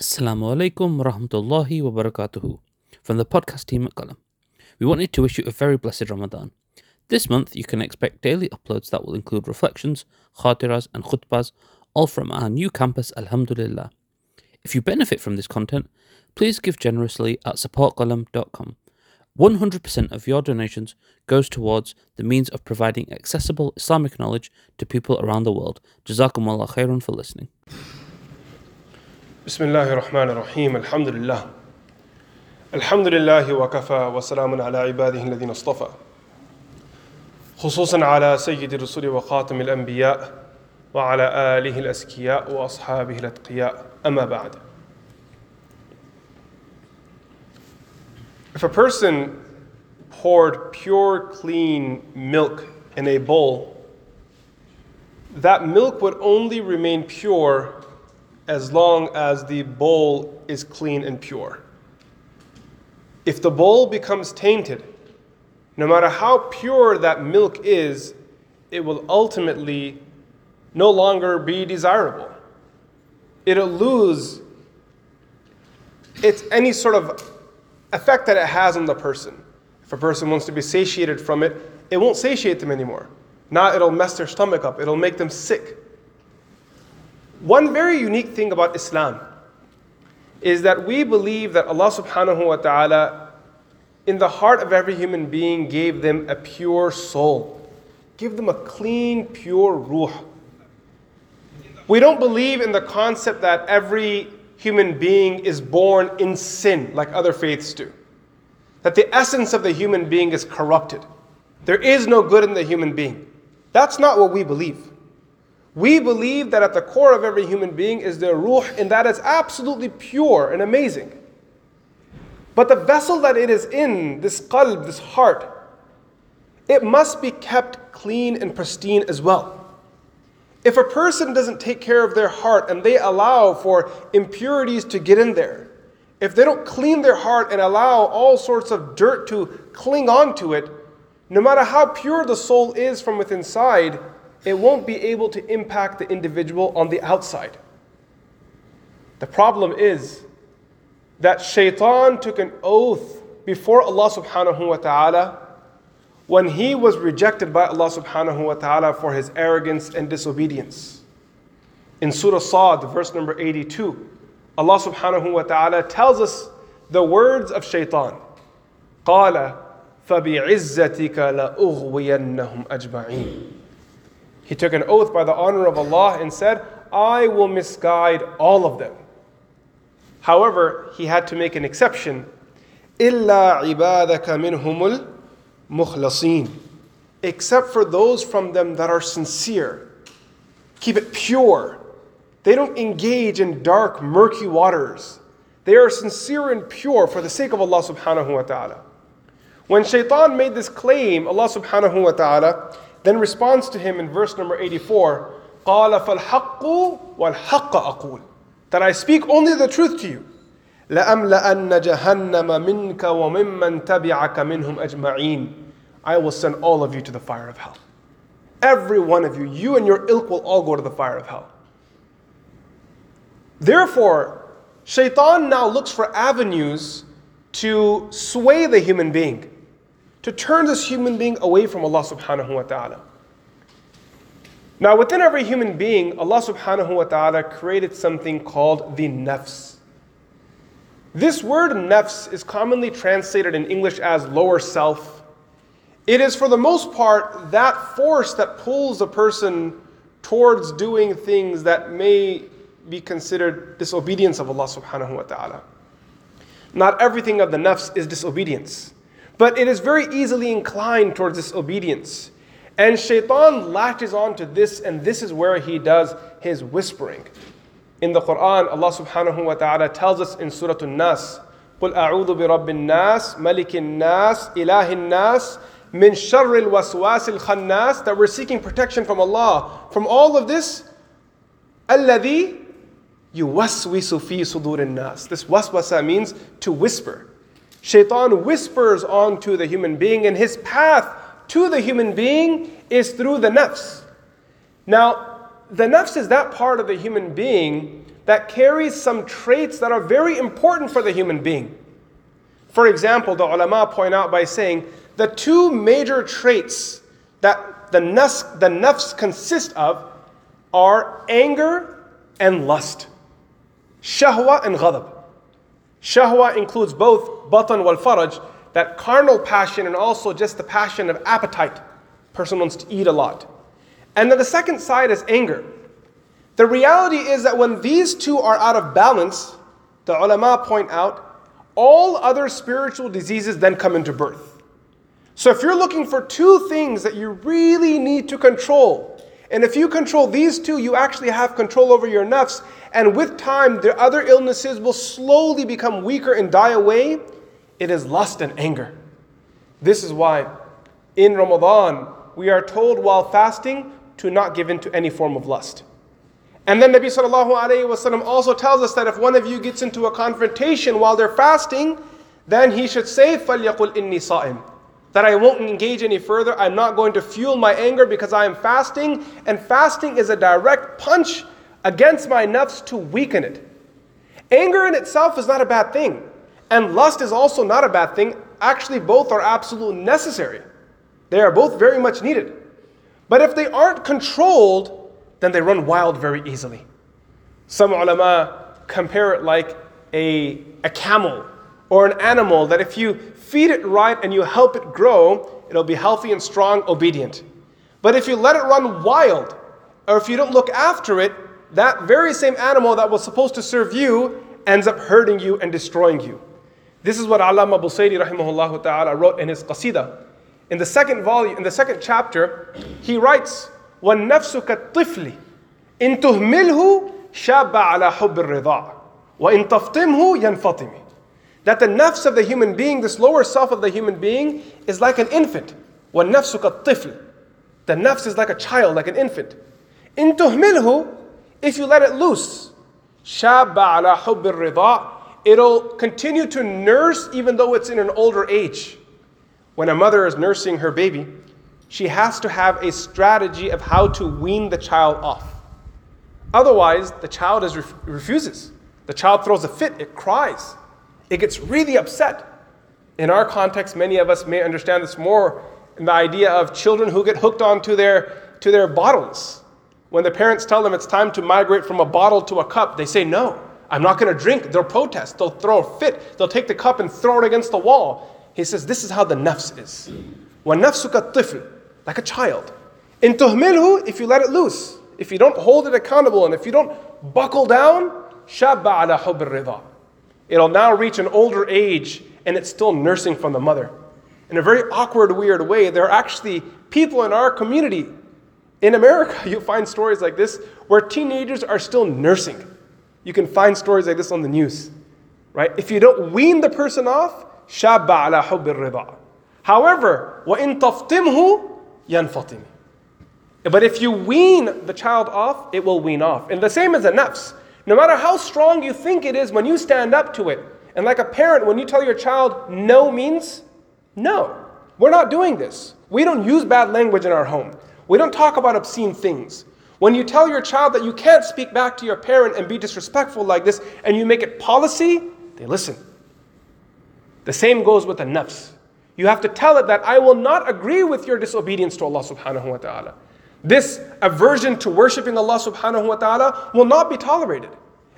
Assalamu alaikum wa rahmatullahi wa barakatuhu from the podcast team at Qalam. We wanted to wish you a very blessed Ramadan. This month you can expect daily uploads that will include reflections, khatiras and khutbas, all from our new campus Alhamdulillah. If you benefit from this content, please give generously at supportqalam.com. 100% of your donations goes towards the means of providing accessible Islamic knowledge to people around the world. Jazakumullah khairan for listening. بسم الله الرحمن الرحيم الحمد لله الحمد لله وكفى وسلام على عباده الذين اصطفى خصوصا على سيد الرسل وخاتم الأنبياء وعلى آله الأزكياء وأصحابه الأتقياء أما بعد If a person poured pure clean milk in a bowl that milk would only remain pure as long as the bowl is clean and pure. If the bowl becomes tainted, no matter how pure that milk is, it will ultimately no longer be desirable. It'll lose its any sort of effect that it has on the person. If a person wants to be satiated from it, it won't satiate them anymore. Now it'll mess their stomach up, it'll make them sick. One very unique thing about Islam is that we believe that Allah subhanahu wa ta'ala, in the heart of every human being, gave them a pure soul, gave them a clean, pure ruh. We don't believe in the concept that every human being is born in sin like other faiths do, that the essence of the human being is corrupted. There is no good in the human being. That's not what we believe. We believe that at the core of every human being is their ruh, and that is absolutely pure and amazing. But the vessel that it is in, this qalb, this heart, it must be kept clean and pristine as well. If a person doesn't take care of their heart and they allow for impurities to get in there, if they don't clean their heart and allow all sorts of dirt to cling onto it, no matter how pure the soul is from within inside, it won't be able to impact the individual on the outside. The problem is that shaitan took an oath before Allah subhanahu wa ta'ala when he was rejected by Allah subhanahu wa ta'ala for his arrogance and disobedience. In Surah Sad, verse number 82, Allah subhanahu wa ta'ala tells us the words of shaitan. قال فبعزتك لأغوينهم أجمعين he took an oath by the honor of Allah and said, I will misguide all of them. However, he had to make an exception. إِلَّا عِبَادَكَ مِنْهُمُ الْمُخْلَصِينَ Except for those from them that are sincere. Keep it pure. They don't engage in dark, murky waters. They are sincere and pure for the sake of Allah subhanahu wa ta'ala. When shaitan made this claim, Allah subhanahu wa ta'ala then responds to him in verse number 84 قال فالحق والحق أقول that I speak only the truth to you لأملأن جهنم منك وممن تبعك منهم أجمعين I will send all of you to the fire of hell every one of you you and your ilk will all go to the fire of hell therefore shaitan now looks for avenues to sway the human being to turn this human being away from Allah subhanahu wa ta'ala. Now, within every human being, Allah subhanahu wa ta'ala created something called the nafs. This word nafs is commonly translated in English as lower self. It is, for the most part, that force that pulls a person towards doing things that may be considered disobedience of Allah subhanahu wa ta'ala. Not everything of the nafs is disobedience. But it is very easily inclined towards disobedience. And shaitan latches on to this, and this is where he does his whispering. In the Quran, Allah subhanahu wa ta'ala tells us in Surah An-Nas, قل أعوذ برب الناس ملك الناس إله الناس من شر الوسواس الخناس that we're seeking protection from Allah from all of this الذي يوسوس في صدور الناس this waswasa means to whisper Shaitan whispers onto the human being, and his path to the human being is through the nafs. Now, the nafs is that part of the human being that carries some traits that are very important for the human being. For example, the ulama point out by saying the two major traits that the nafs, the nafs consist of are anger and lust. Shahwa and ghadab. Shahwa includes both batan wal faraj, that carnal passion, and also just the passion of appetite. Person wants to eat a lot. And then the second side is anger. The reality is that when these two are out of balance, the ulama point out, all other spiritual diseases then come into birth. So if you're looking for two things that you really need to control, and if you control these two, you actually have control over your nafs. And with time, the other illnesses will slowly become weaker and die away. It is lust and anger. This is why in Ramadan, we are told while fasting to not give in to any form of lust. And then Nabi sallallahu alayhi wasallam also tells us that if one of you gets into a confrontation while they're fasting, then he should say, فَلْيَقُلْ إِنِّي صَائِمٌ that I won't engage any further. I'm not going to fuel my anger because I am fasting. And fasting is a direct punch against my nafs to weaken it. Anger in itself is not a bad thing. And lust is also not a bad thing. Actually, both are absolutely necessary. They are both very much needed. But if they aren't controlled, then they run wild very easily. Some ulama compare it like a, a camel or an animal that if you feed it right and you help it grow, it'll be healthy and strong, obedient. But if you let it run wild, or if you don't look after it, that very same animal that was supposed to serve you ends up hurting you and destroying you. This is what Allama Busayri rahimahullah ta'ala wrote in his qasida. In the second volume, in the second chapter, he writes, وَالنَّفْسُ كَالطِّفْلِ إِن تُهْمِلْهُ شَابَ عَلَى حُبِّ الرِّضَاعِ وَإِن تَفْطِمْهُ يَنْفَطِمِ that the nafs of the human being, this lower self of the human being, is like an infant. وَالنَّفْسُ كَالطِّفْلِ The nafs is like a child, like an infant. إِن تُهْمِلْهُ If you let it loose, شَابَ عَلَى حُبِّ الرِّضَاءِ It'll continue to nurse even though it's in an older age. When a mother is nursing her baby, she has to have a strategy of how to wean the child off. Otherwise, the child is ref- refuses. The child throws a fit, it cries. It gets really upset. In our context, many of us may understand this more in the idea of children who get hooked onto their, to their bottles. When the parents tell them it's time to migrate from a bottle to a cup, they say, No, I'm not going to drink. They'll protest. They'll throw a fit. They'll take the cup and throw it against the wall. He says, This is how the nafs is. وَالنَّفْسُ tifl, Like a child. In tuhmilhu, if you let it loose, if you don't hold it accountable, and if you don't buckle down, شَابَ عَلَى حُبِّ الرِّضَى It'll now reach an older age and it's still nursing from the mother. In a very awkward, weird way, there are actually people in our community. In America, you find stories like this where teenagers are still nursing. You can find stories like this on the news, right? If you don't wean the person off, شَابَ عَلَى حُبِّ الرِّضَى However, وَإِن تَفْطِمْهُ يَنْفَطِمِ But if you wean the child off, it will wean off. And the same as the nafs. No matter how strong you think it is, when you stand up to it, and like a parent, when you tell your child no means no, we're not doing this. We don't use bad language in our home. We don't talk about obscene things. When you tell your child that you can't speak back to your parent and be disrespectful like this, and you make it policy, they listen. The same goes with the nafs. You have to tell it that I will not agree with your disobedience to Allah subhanahu wa ta'ala. This aversion to worshiping Allah subhanahu wa ta'ala will not be tolerated.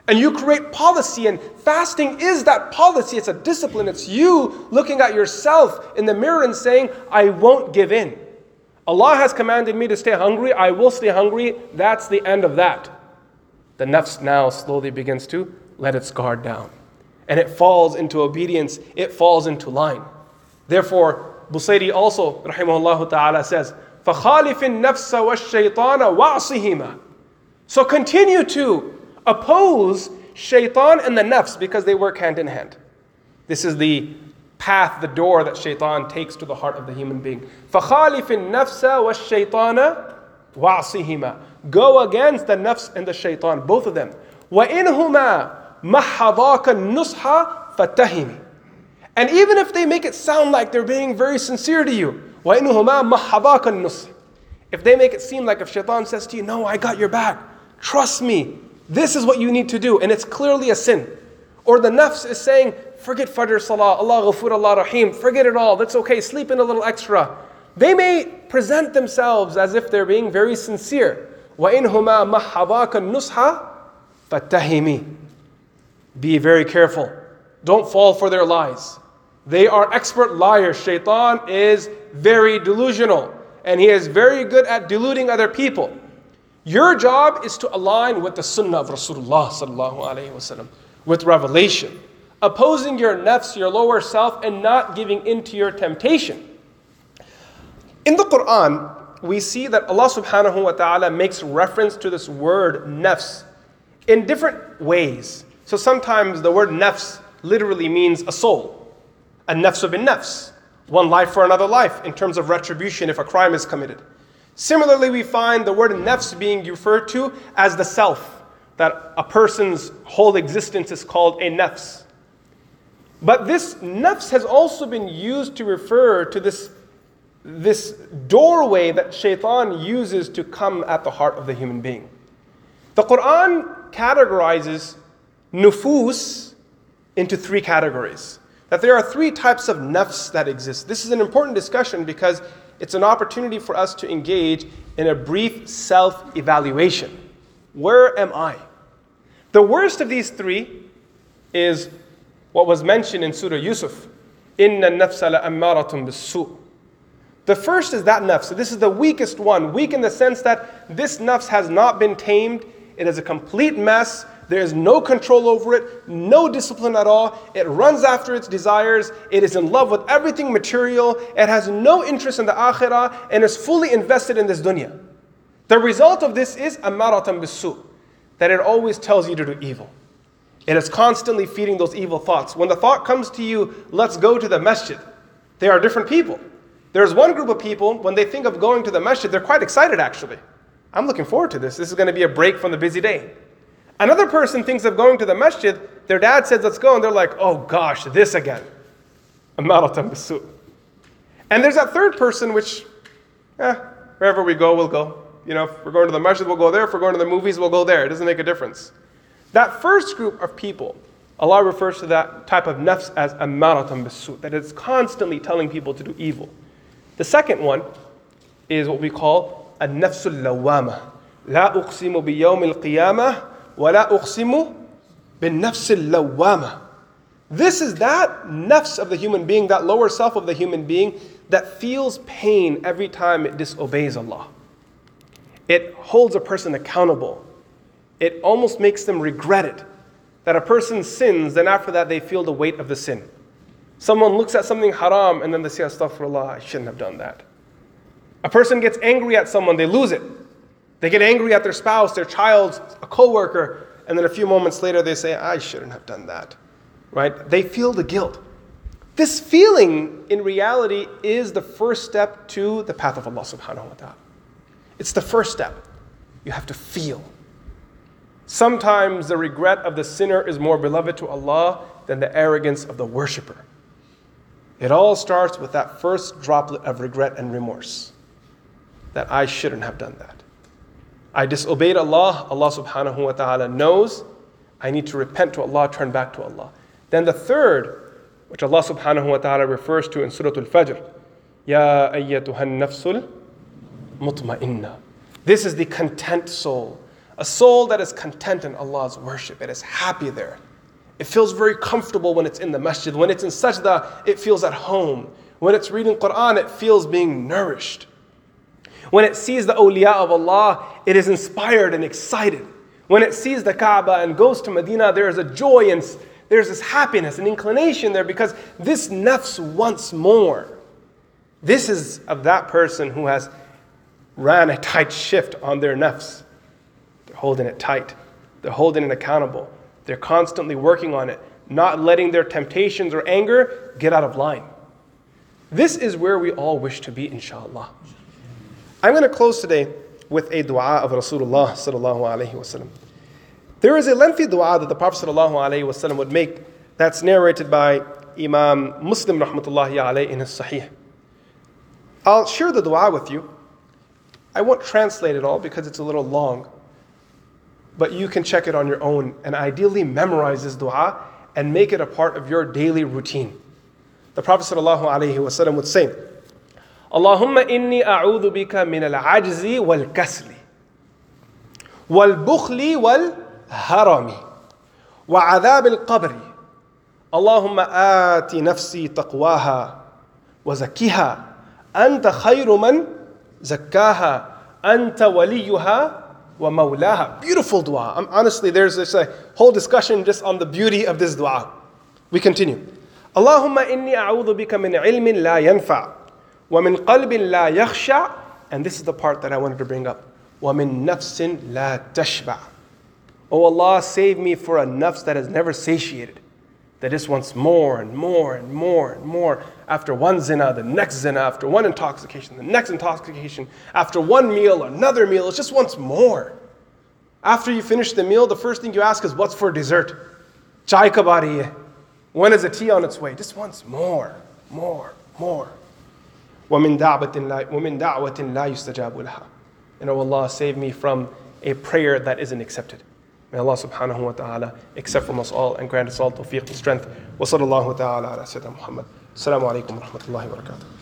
And you create policy, and fasting is that policy. It's a discipline. It's you looking at yourself in the mirror and saying, I won't give in. Allah has commanded me to stay hungry. I will stay hungry. That's the end of that. The nafs now slowly begins to let its guard down. And it falls into obedience, it falls into line. Therefore, Busayri also, rahimahullah ta'ala, says, فَخَالِفِ النَّفْسَ وَالشَّيْطَانَ وَعْصِهِمَا So continue to oppose shaitan and the nafs because they work hand in hand. This is the path, the door that shaitan takes to the heart of the human being. فَخَالِفِ النَّفْسَ وَالشَّيْطَانَ وَعْصِهِمَا Go against the nafs and the shaitan, both of them. وَإِنْهُمَا مَحَّضَاكَ النُّصْحَ فَاتَّهِمِ And even if they make it sound like they're being very sincere to you, وَإِنْهُمَا مَحَّضَاكَ النُّصْحِ If they make it seem like if shaitan says to you, no, I got your back, trust me, This is what you need to do, and it's clearly a sin. Or the nafs is saying, forget Fajr Salah, Allah Ghafur, Allah Rahim, forget it all, that's okay, sleep in a little extra. They may present themselves as if they're being very sincere. وَإِنْهُمَا مَحَّضَاكَ النُّصْحَ فَاتَّهِمِي Be very careful. Don't fall for their lies. They are expert liars. Shaitan is very delusional and he is very good at deluding other people. Your job is to align with the sunnah of Rasulullah sallallahu alaihi wasallam, with revelation, opposing your nafs, your lower self, and not giving in to your temptation. In the Quran, we see that Allah subhanahu wa ta'ala makes reference to this word nafs in different ways. So sometimes the word nafs literally means a soul, a nafs bin nafs, one life for another life in terms of retribution if a crime is committed. Similarly, we find the word nafs being referred to as the self, that a person's whole existence is called a nafs. But this nafs has also been used to refer to this this doorway that shaitan uses to come at the heart of the human being. The Quran categorizes nufus into three categories. That there are three types of nafs that exist. This is an important discussion because it's an opportunity for us to engage in a brief self evaluation. Where am I? The worst of these three is what was mentioned in Surah Yusuf. Inna nafsa la ammaratun bisu. The first is that nafs. So this is the weakest one. Weak in the sense that this nafs has not been tamed. It is a complete mess. There is no control over it, no discipline at all. It runs after its desires. It is in love with everything material. It has no interest in the akhirah and is fully invested in this dunya. The result of this is amaratan bisu, that it always tells you to do evil. It is constantly feeding those evil thoughts. When the thought comes to you, let's go to the masjid, they are different people. There's one group of people, when they think of going to the masjid, they're quite excited actually. I'm looking forward to this. This is going to be a break from the busy day. Another person thinks of going to the masjid, their dad says, let's go, and they're like, oh gosh, this again. And there's that third person which, eh, wherever we go, we'll go. You know, if we're going to the masjid, we'll go there. If we're going to the movies, we'll go there. It doesn't make a difference. That first group of people, Allah refers to that type of nafs as amaratam bisu, that it's constantly telling people to do evil. The second one is what we call a nafsul lawama. La uqsimu biyawm al-qiyamah ولا أقسم بالنفس اللوامة. This is that nafs of the human being, that lower self of the human being that feels pain every time it disobeys Allah. It holds a person accountable. It almost makes them regret it. That a person sins, then after that they feel the weight of the sin. Someone looks at something haram and then they say, Astaghfirullah, I shouldn't have done that. A person gets angry at someone, they lose it. They get angry at their spouse, their child, a coworker, and then a few moments later they say, I shouldn't have done that. Right? They feel the guilt. This feeling, in reality, is the first step to the path of Allah subhanahu wa ta'ala. It's the first step. You have to feel. Sometimes the regret of the sinner is more beloved to Allah than the arrogance of the worshiper. It all starts with that first droplet of regret and remorse that I shouldn't have done that. I disobeyed Allah, Allah subhanahu wa ta'ala knows. I need to repent to Allah, turn back to Allah. Then the third, which Allah subhanahu wa ta'ala refers to in Surah Al Fajr, Ya ayyatuhan nafsul mutma'inna. This is the content soul, a soul that is content in Allah's worship. It is happy there. It feels very comfortable when it's in the masjid. When it's in sajda, it feels at home. When it's reading Quran, it feels being nourished. When it sees the awliya of Allah, it is inspired and excited. When it sees the Kaaba and goes to Medina, there is a joy and there's this happiness and inclination there because this nafs wants more. This is of that person who has ran a tight shift on their nafs. They're holding it tight, they're holding it accountable. They're constantly working on it, not letting their temptations or anger get out of line. This is where we all wish to be, inshallah. I'm going to close today with a dua of Rasulullah sallallahu alaihi wasallam. There is a lengthy dua that the Prophet sallallahu alaihi wasallam would make that's narrated by Imam Muslim rahmatullahi alayhi in his Sahih. I'll share the dua with you. I won't translate it all because it's a little long. but you can check it on your own and ideally memorize this dua and make it a part of your daily routine. The Prophet ﷺ would say, Inni a'udhu bika min al-ajzi wal-kasli wal-bukhli wal-harami wa adhab al-qabri اللهم آت نفسي تقواها وزكها أنت خير من زكاها أنت وليها ومولاها Beautiful dua. Um, honestly, there's this a whole discussion just on the beauty of this dua. We continue. اللهم إني أعوذ بك من علم لا ينفع ومن قلب لا يخشع and this is the part that I wanted to bring up ومن نفس لا تشبع Oh Allah, save me for a nafs that has never satiated that just wants more and more and more and more. After one zina, the next zina, after one intoxication, the next intoxication, after one meal, another meal, it just wants more. After you finish the meal, the first thing you ask is, What's for dessert? Chai kabari. When is the tea on its way? Just wants more, more, more. وَمِن دَعْوَةٍ لَا, وَمِن دَعْوَةٍ لَا يُسْتَجَابُ لَهَا. And oh Allah, save me from a prayer that isn't accepted. May Allah subhanahu wa ta'ala accept from us all and grant us all tawfiq and strength. Wa sallallahu ta'ala ala Sayyidina Muhammad. Assalamu alaikum wa rahmatullahi wa barakatuh.